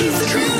she's true.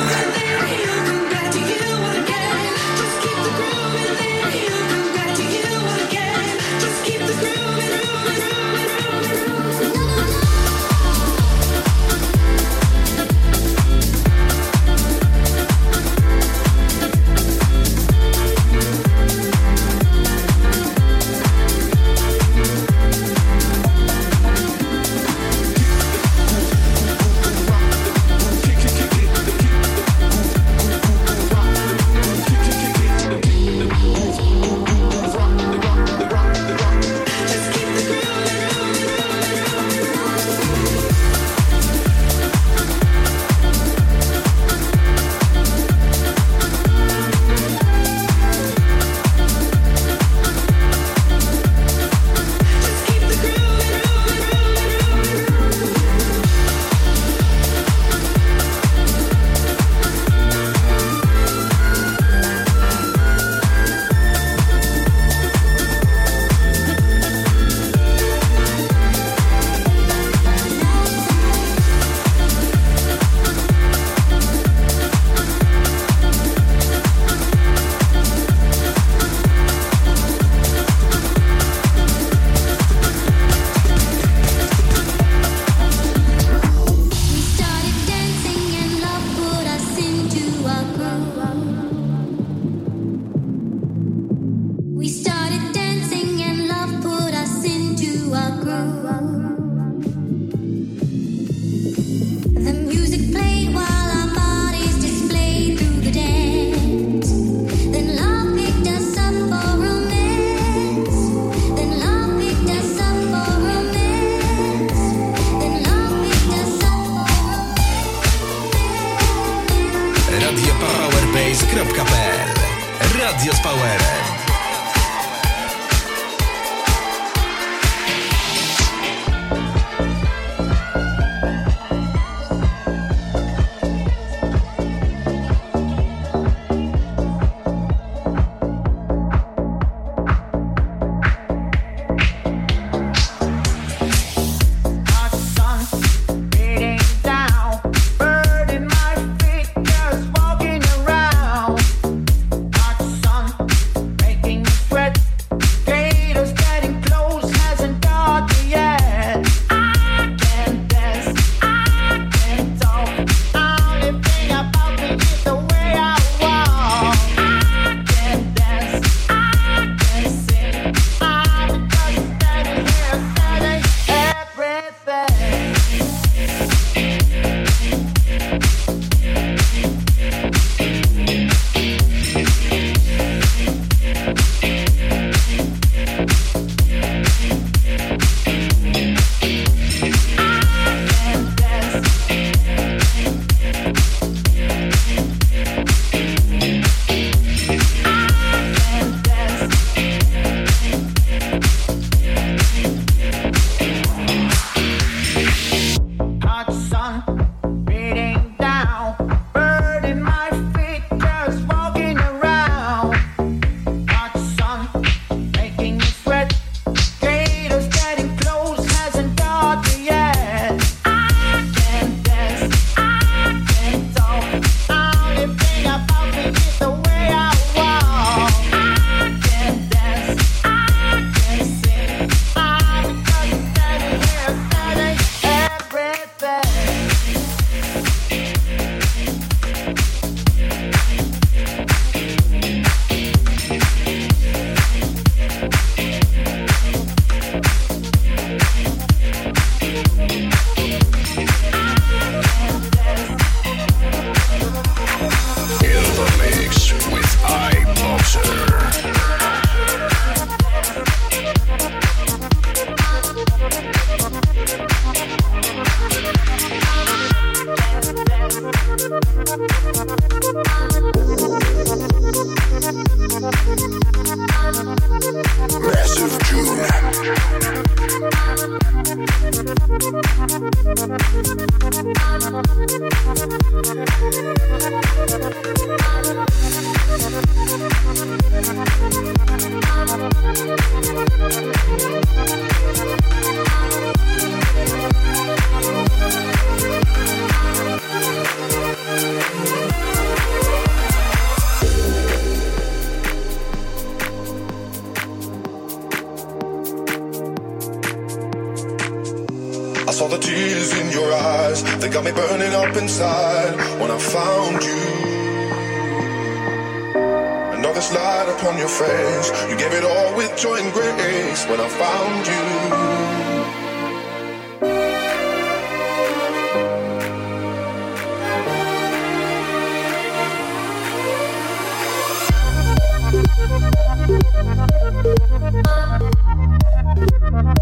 Thank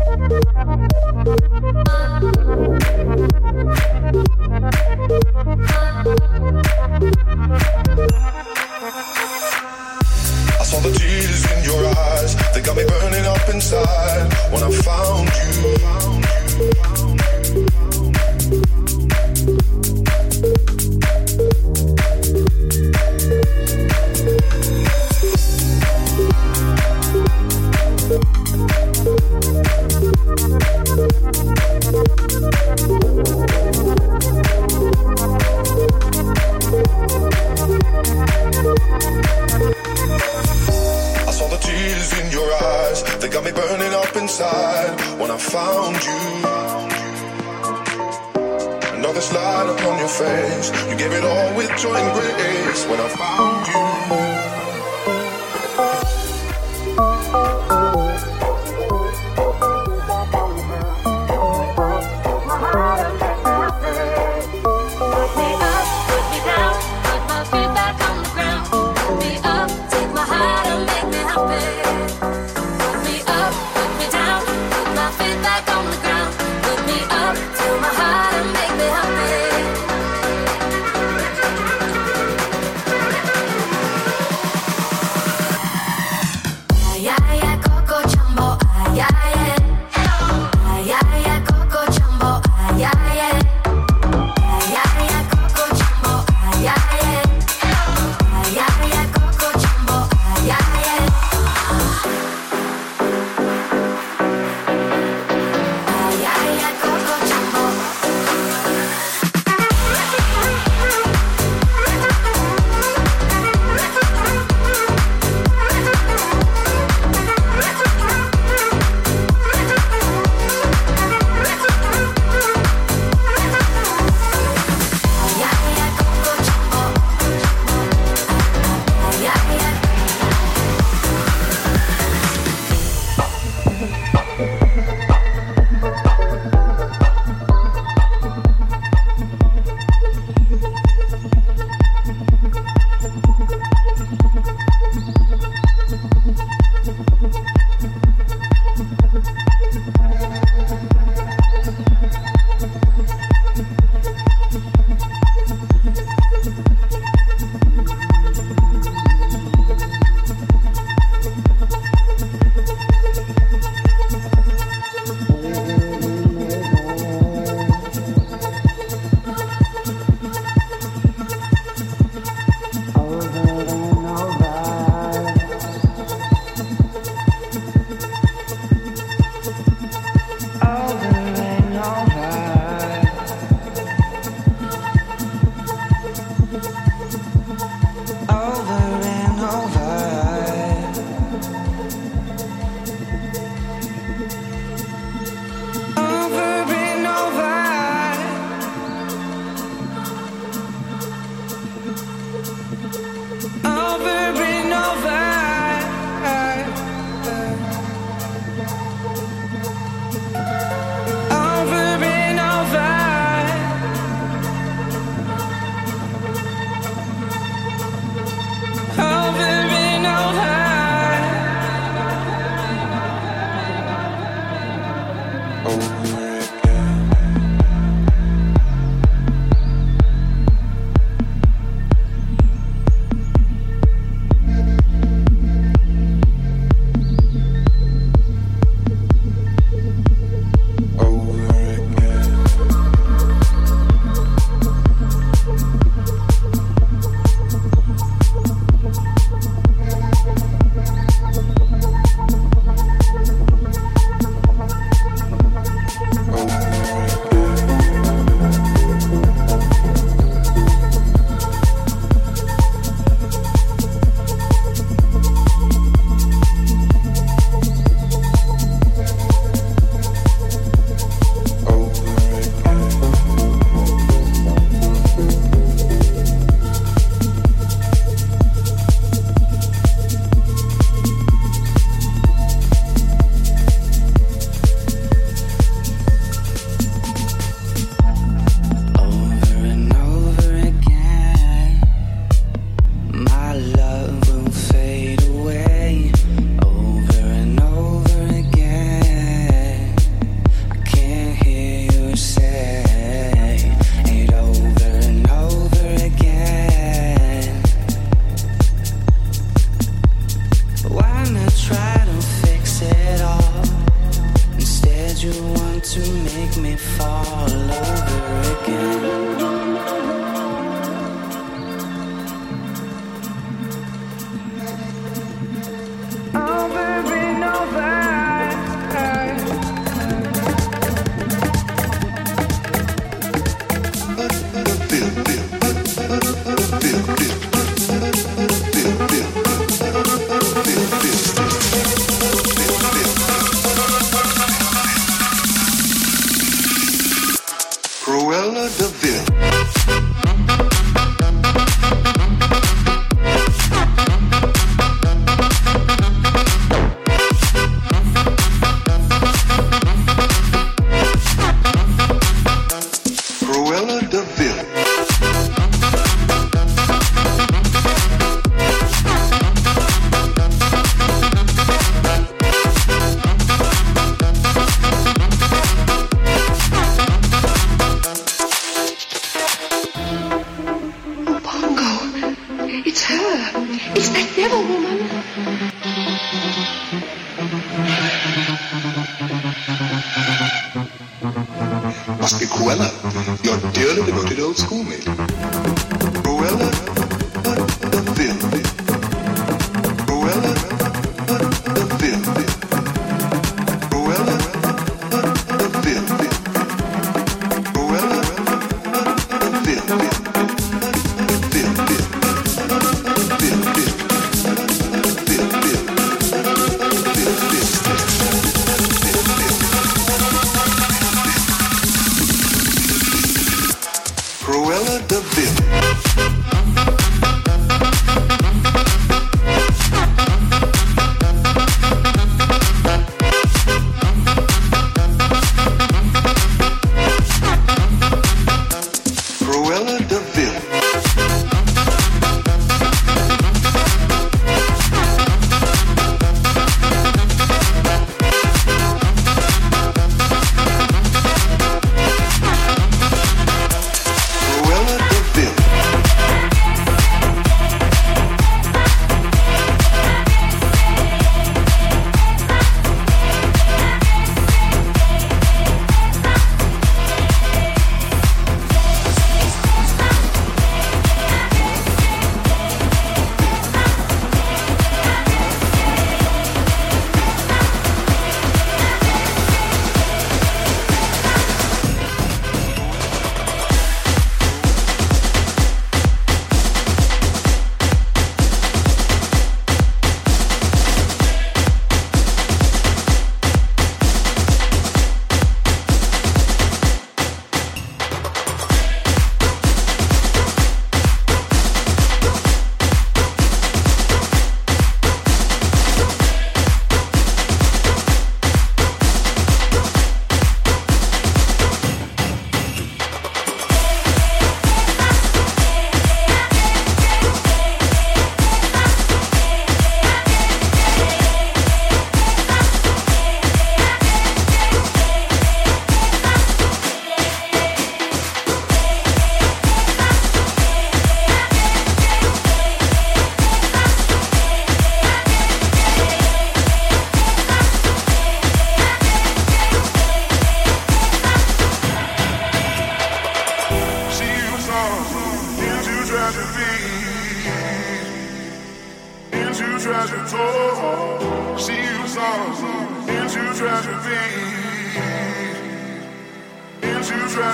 you.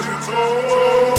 Oh.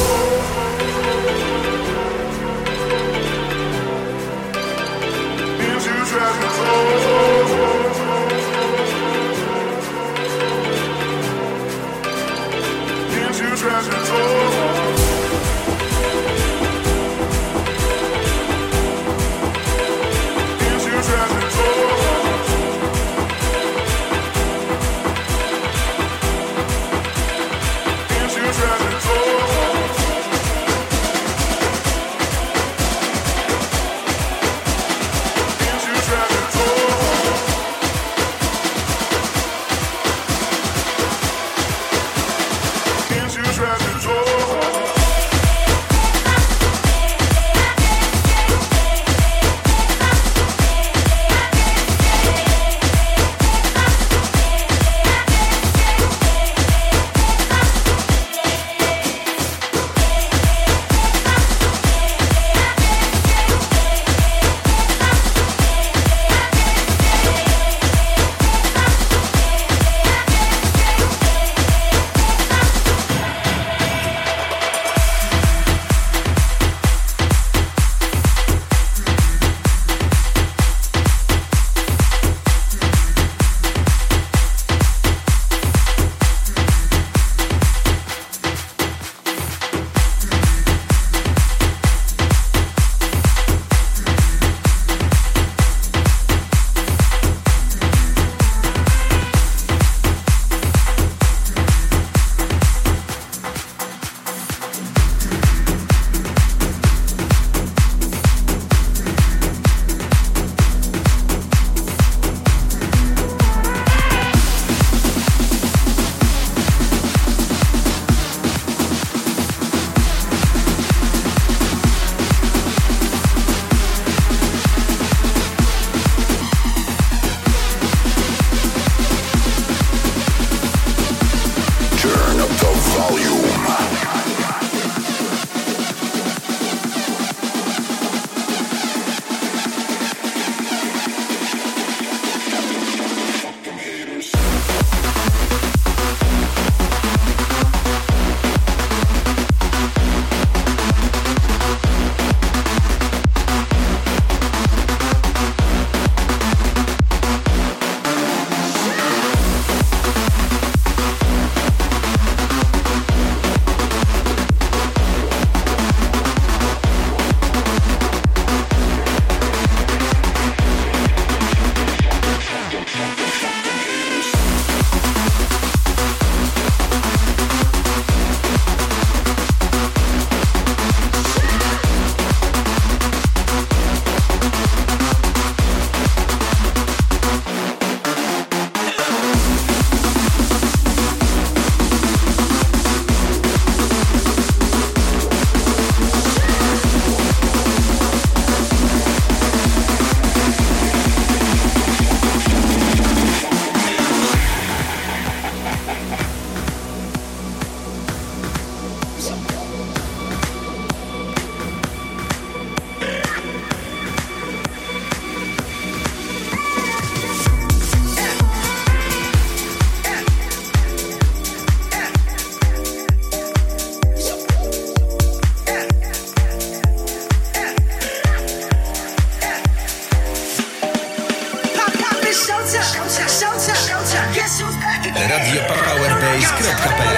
www.powerbase.pl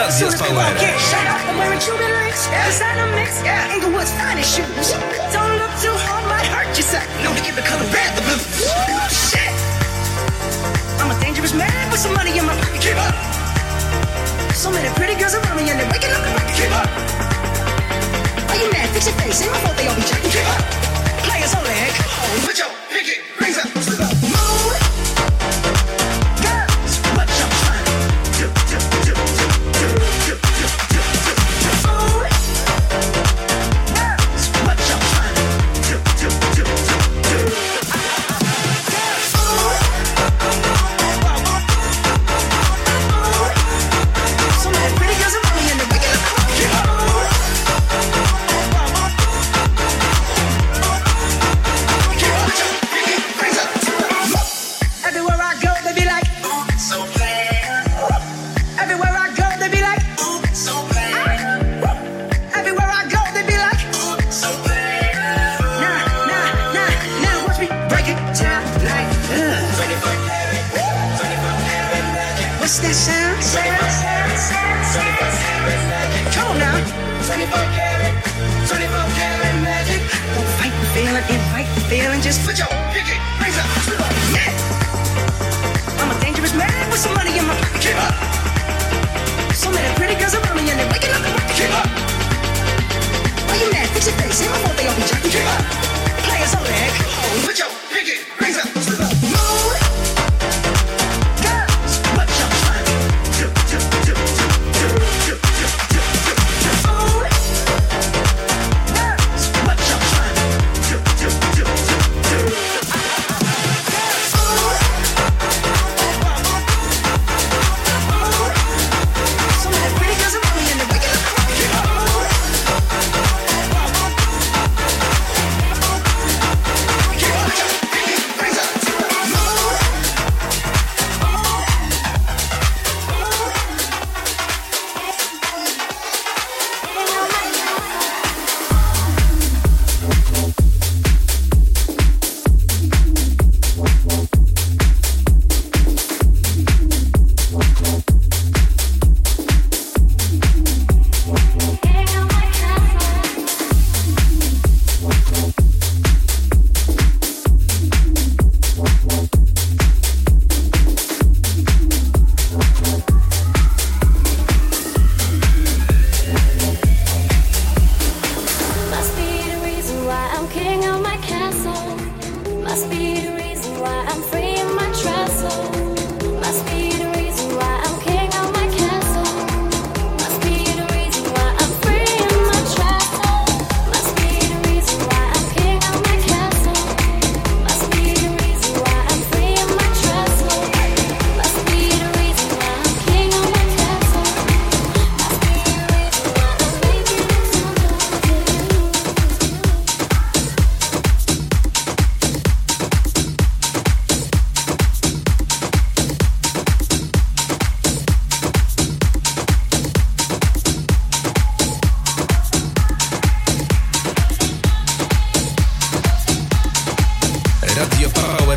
Radio Power. Don't look too hard, might hurt yourself. To the color red, the blue. Shit! I'm a dangerous man with some money in my pocket. Keep up. So many pretty girls around me and they're waking up the rocket. Keep up. Are you mad? Fix your face. Ain't my fault they all be jacking. Keep up. Players only. Come on, put your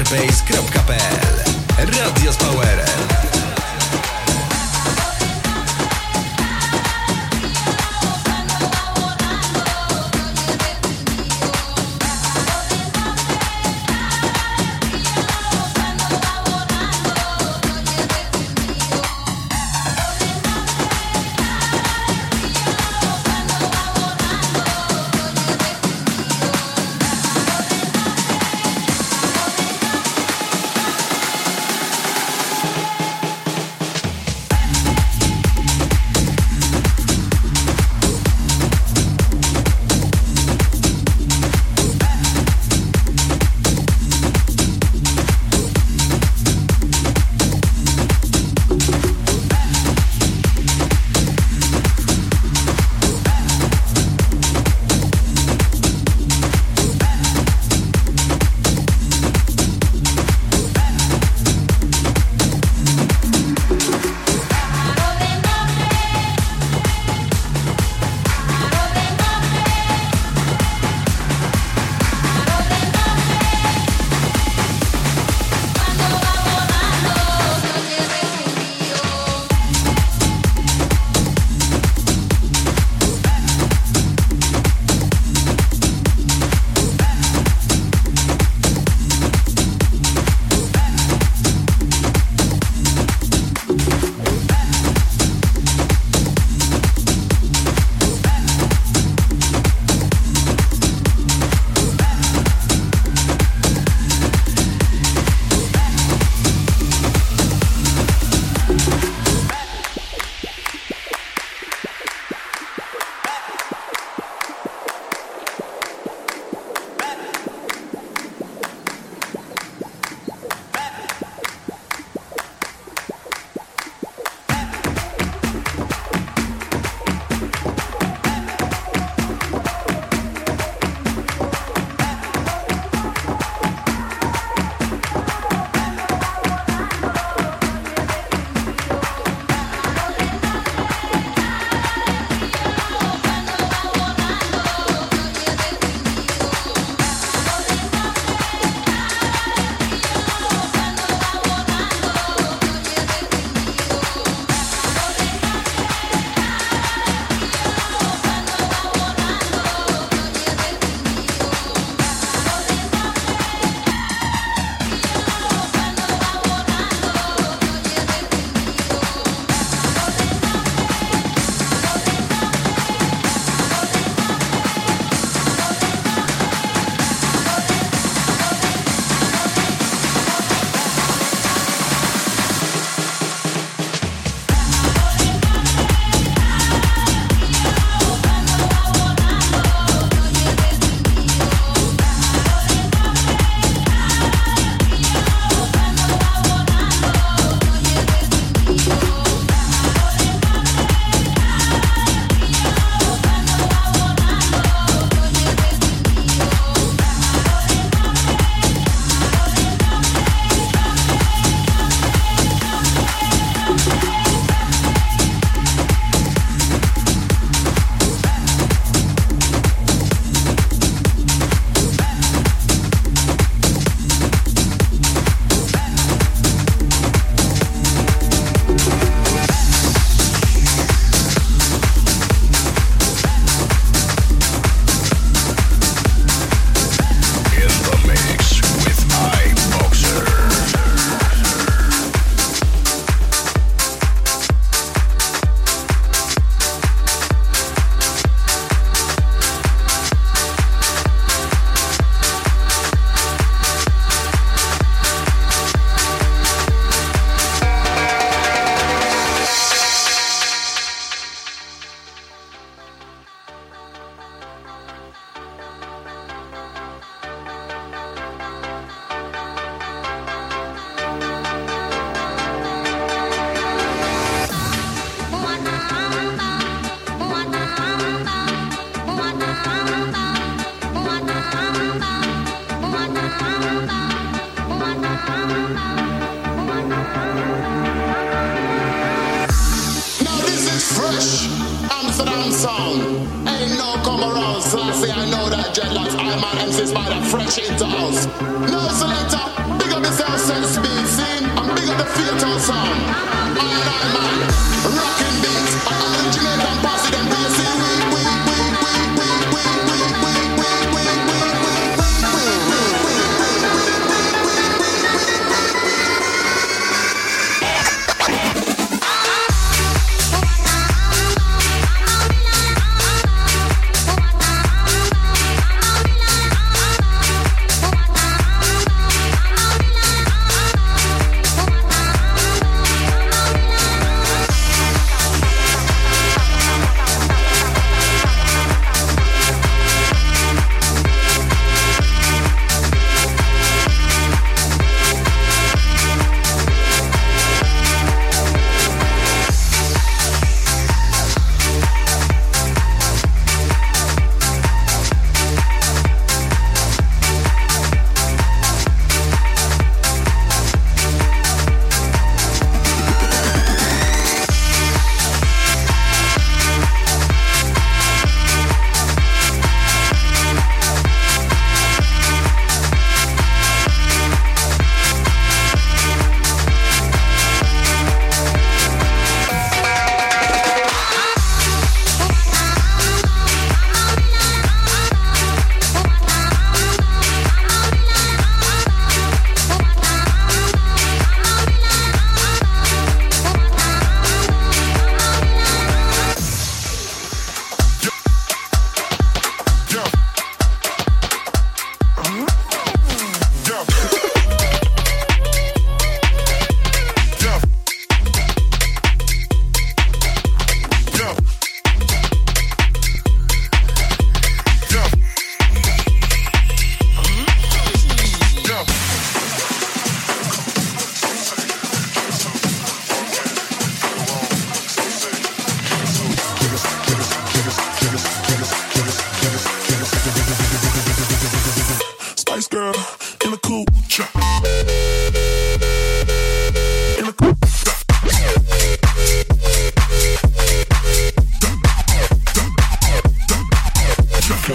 superbase.pl Radio z Powerem.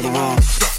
the wall.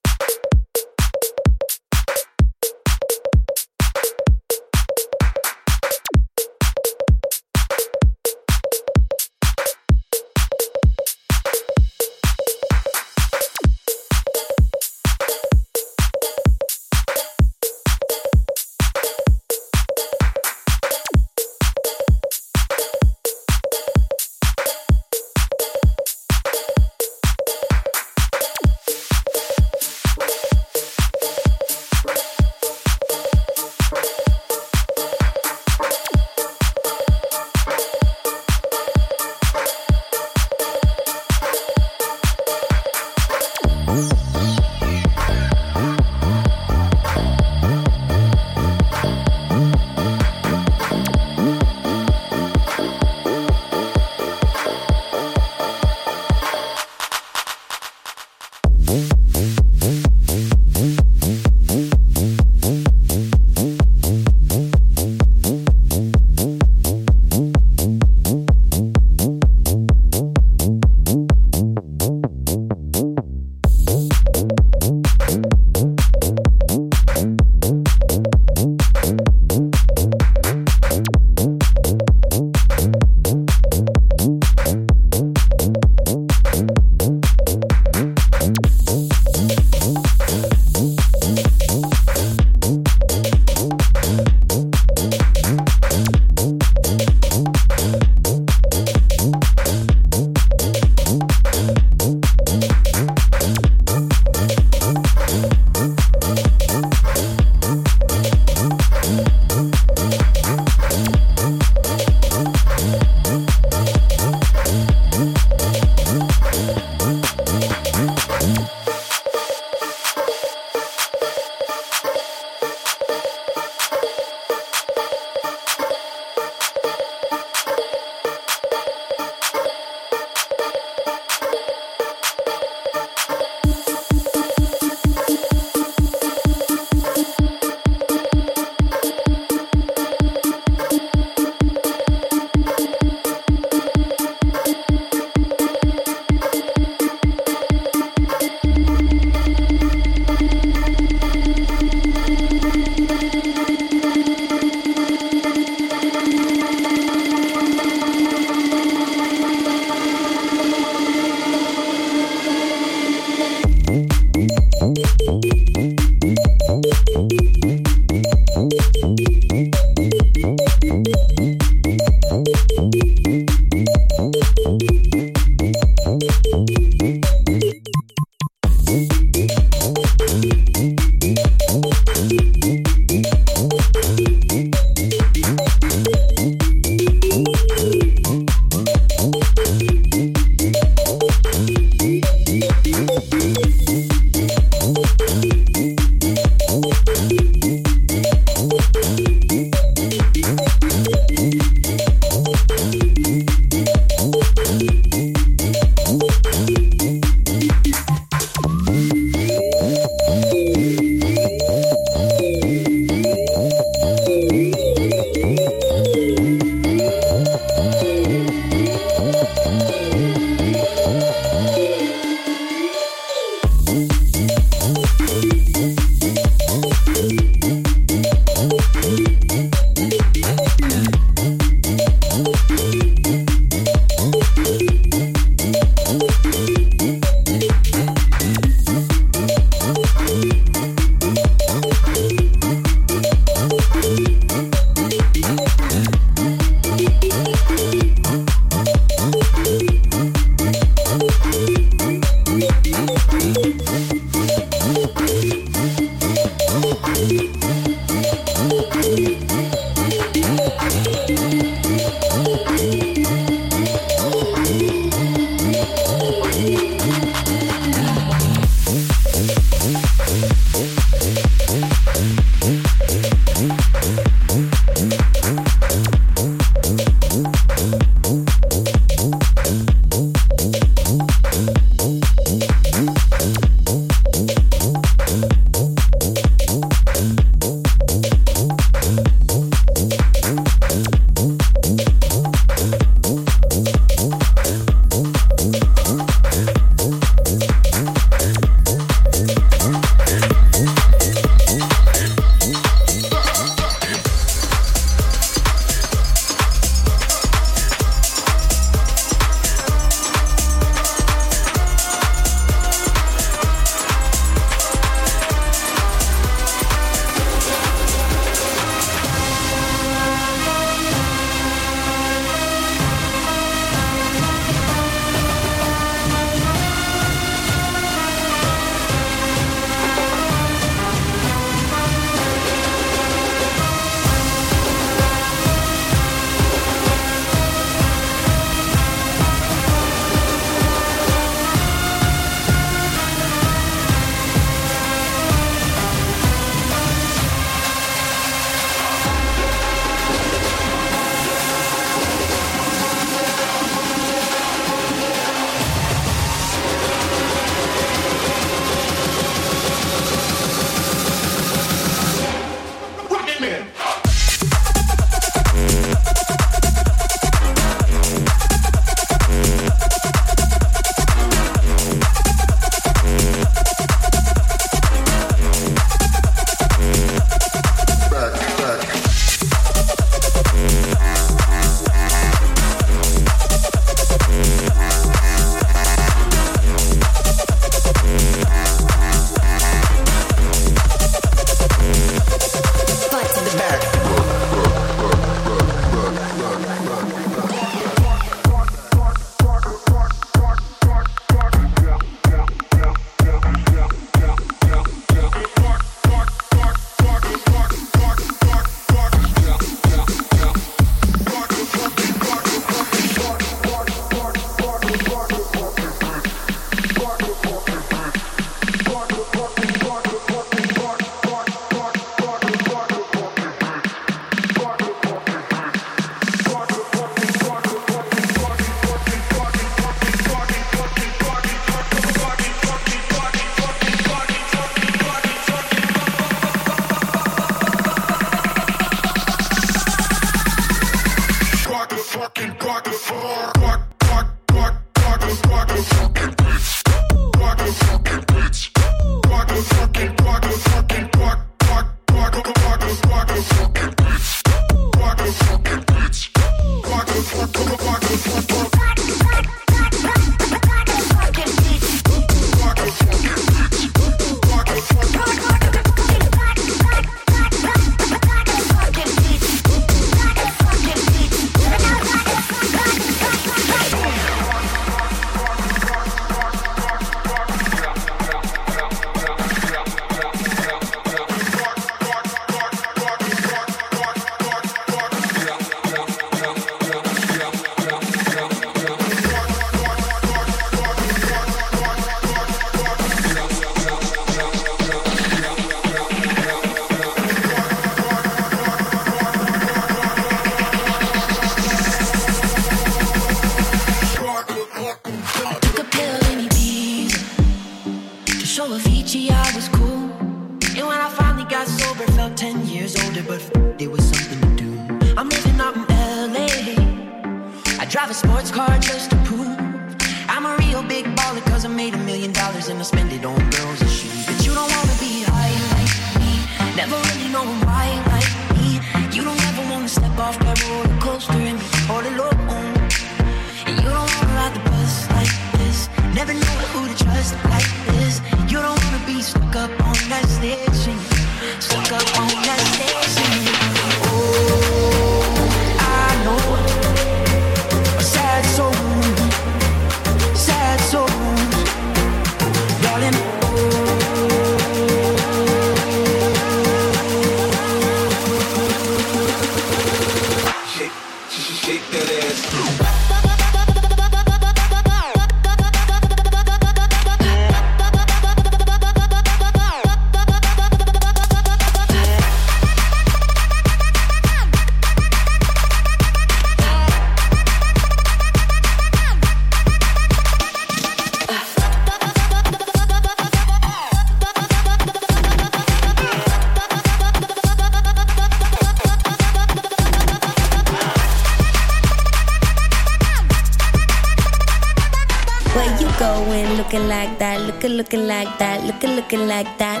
Looking, like that.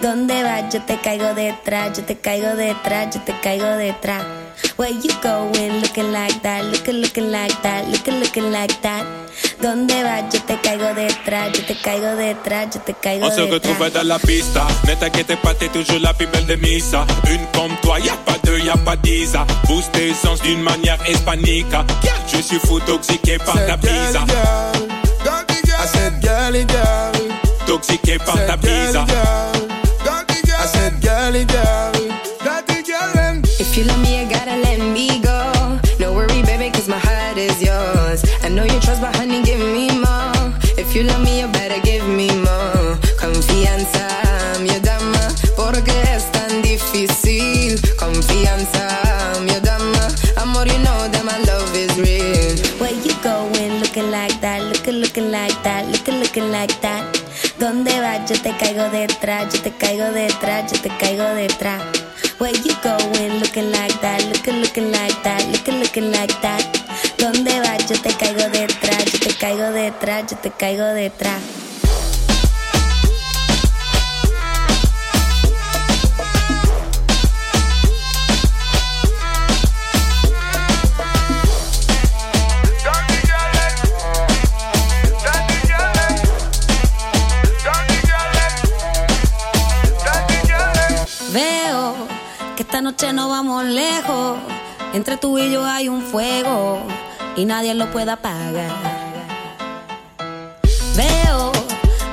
¿Dónde vas? Yo te caigo detrás, yo te caigo detrás, yo te caigo detrás. Where you going looking like that, looking, looking like that, looking, looking like that. ¿Dónde vas? Yo te caigo detrás, yo te caigo detrás, yo te caigo On se retrouve detrás. dans la pista. Ne t'inquiète pas, t'es toujours la plus belle de Misa. Une comme toi, y a pas deux, y a pas dix. Booste tes sens d'une manière hispanique. Je suis fou toxiqué par ta bise. I said, girly girl. Toxiqué par ta Said, girly bise. girl. I said, girly girl. ¿Dónde vas? Yo te caigo detrás, yo te caigo detrás, yo te caigo detrás. Where you going looking like that, looking, looking like that, looking, looking like that. ¿Dónde vas? Yo te caigo detrás, yo te caigo detrás, yo te caigo detrás. Esta noche no vamos lejos. Entre tú y yo hay un fuego y nadie lo puede apagar. Veo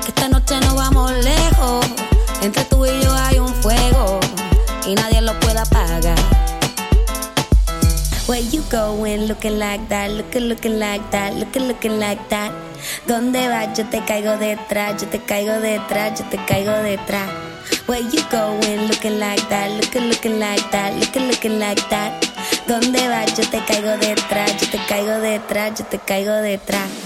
que esta noche no vamos lejos. Entre tú y yo hay un fuego y nadie lo puede apagar. Where you going looking like that, looking, looking like that, looking, looking like that. ¿Dónde vas? Yo te caigo detrás, yo te caigo detrás, yo te caigo detrás. Where you going looking like that, looking, looking like that, looking, looking like that. ¿Dónde vas? Yo te caigo detrás, yo te caigo detrás, yo te caigo detrás.